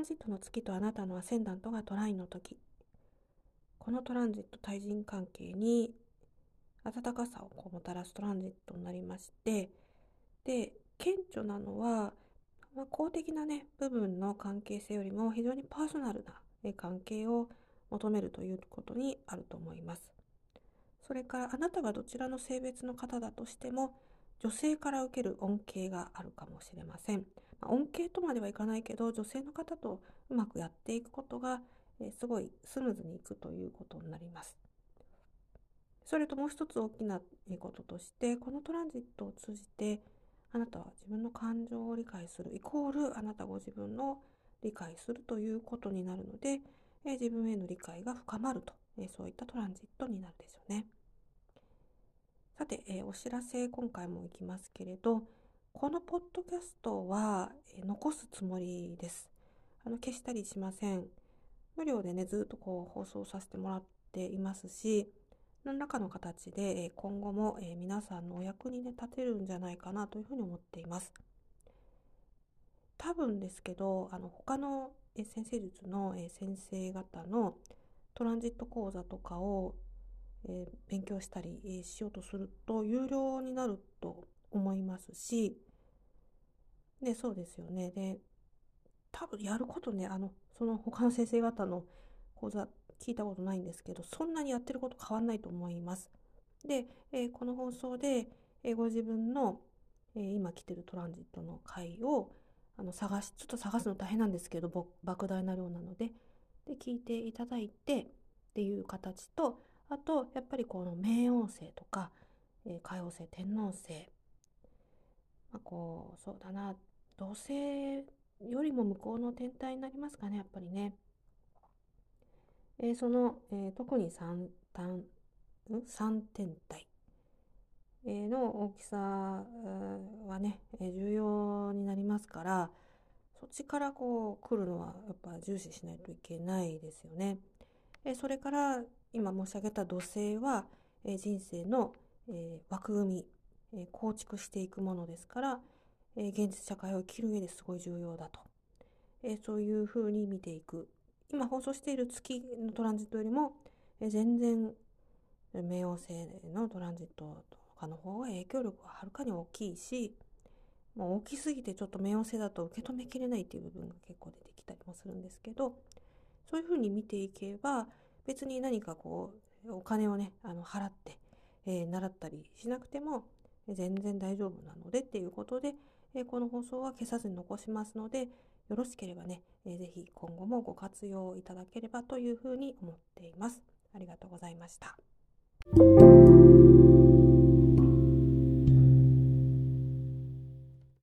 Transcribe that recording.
ジットの月とあなたのアセンダントがトラインの時このトランジット対人関係に温かさをこうもたらすトランジットになりましてで顕著なのは、まあ、公的なね部分の関係性よりも非常にパーソナルな関係を求めるということにあると思います。それからあなたがどちらの性別の方だとしても女性から受ける恩恵があるかもしれません。恩恵とまではいかないけど女性の方とうまくやっていくことが、すごいスムーズにいくということになります。それともう一つ大きなこととしてこのトランジットを通じてあなたは自分の感情を理解するイコールあなたご自分の理解するということになるので、自分への理解が深まると、そういったトランジットになるでしょうね。さて、お知らせ今回もいきますけれどこのポッドキャストは、え残すつもりです。あの消したりしません。無料でねずっとこう放送させてもらっていますし何らかの形で今後も皆さんのお役に、ね、立てるんじゃないかなというふうに思っています。多分ですけどあの他の先生術の先生方のトランジット講座とかを勉強したりしようとすると有料になると思いますしでそうですよね。で多分やることねあのその他の先生方の講座聞いたことないんですけど、そんなにやってること変わんないと思います。で、えー、この放送で、えー、ご自分の、えー、今来てるトランジットの回をあの探し、ちょっと探すの大変なんですけど、莫大な量なので、で、聞いていただいてっていう形と、あと、やっぱりこの冥王星とか、えー、海王星、天王星、まあ、こう、そうだな、土星よりも向こうの天体になりますかね、やっぱりね。えその、え特に三単3天体の大きさはね、重要になりますから、そっちからこう来るのはやっぱ重視しないといけないですよね。それから今申し上げた土星は人生の枠組み、構築していくものですから、え現実社会を生きる上ですごい重要だと。えそういうふうに見ていく今放送している月のトランジットよりも、え全然冥王星のトランジットとかの方が影響力ははるかに大きいし、もう大きすぎてちょっと冥王星だと受け止めきれないっていう部分が結構出てきたりもするんですけど、そういうふうに見ていけば、別に何かこう、お金をね、あの払って、えー、習ったりしなくても、全然大丈夫なのでっていうことで、え、この放送は消さずに残しますので、よろしければね、えー、ぜひ今後もご活用いただければというふうに思っています。ありがとうございました。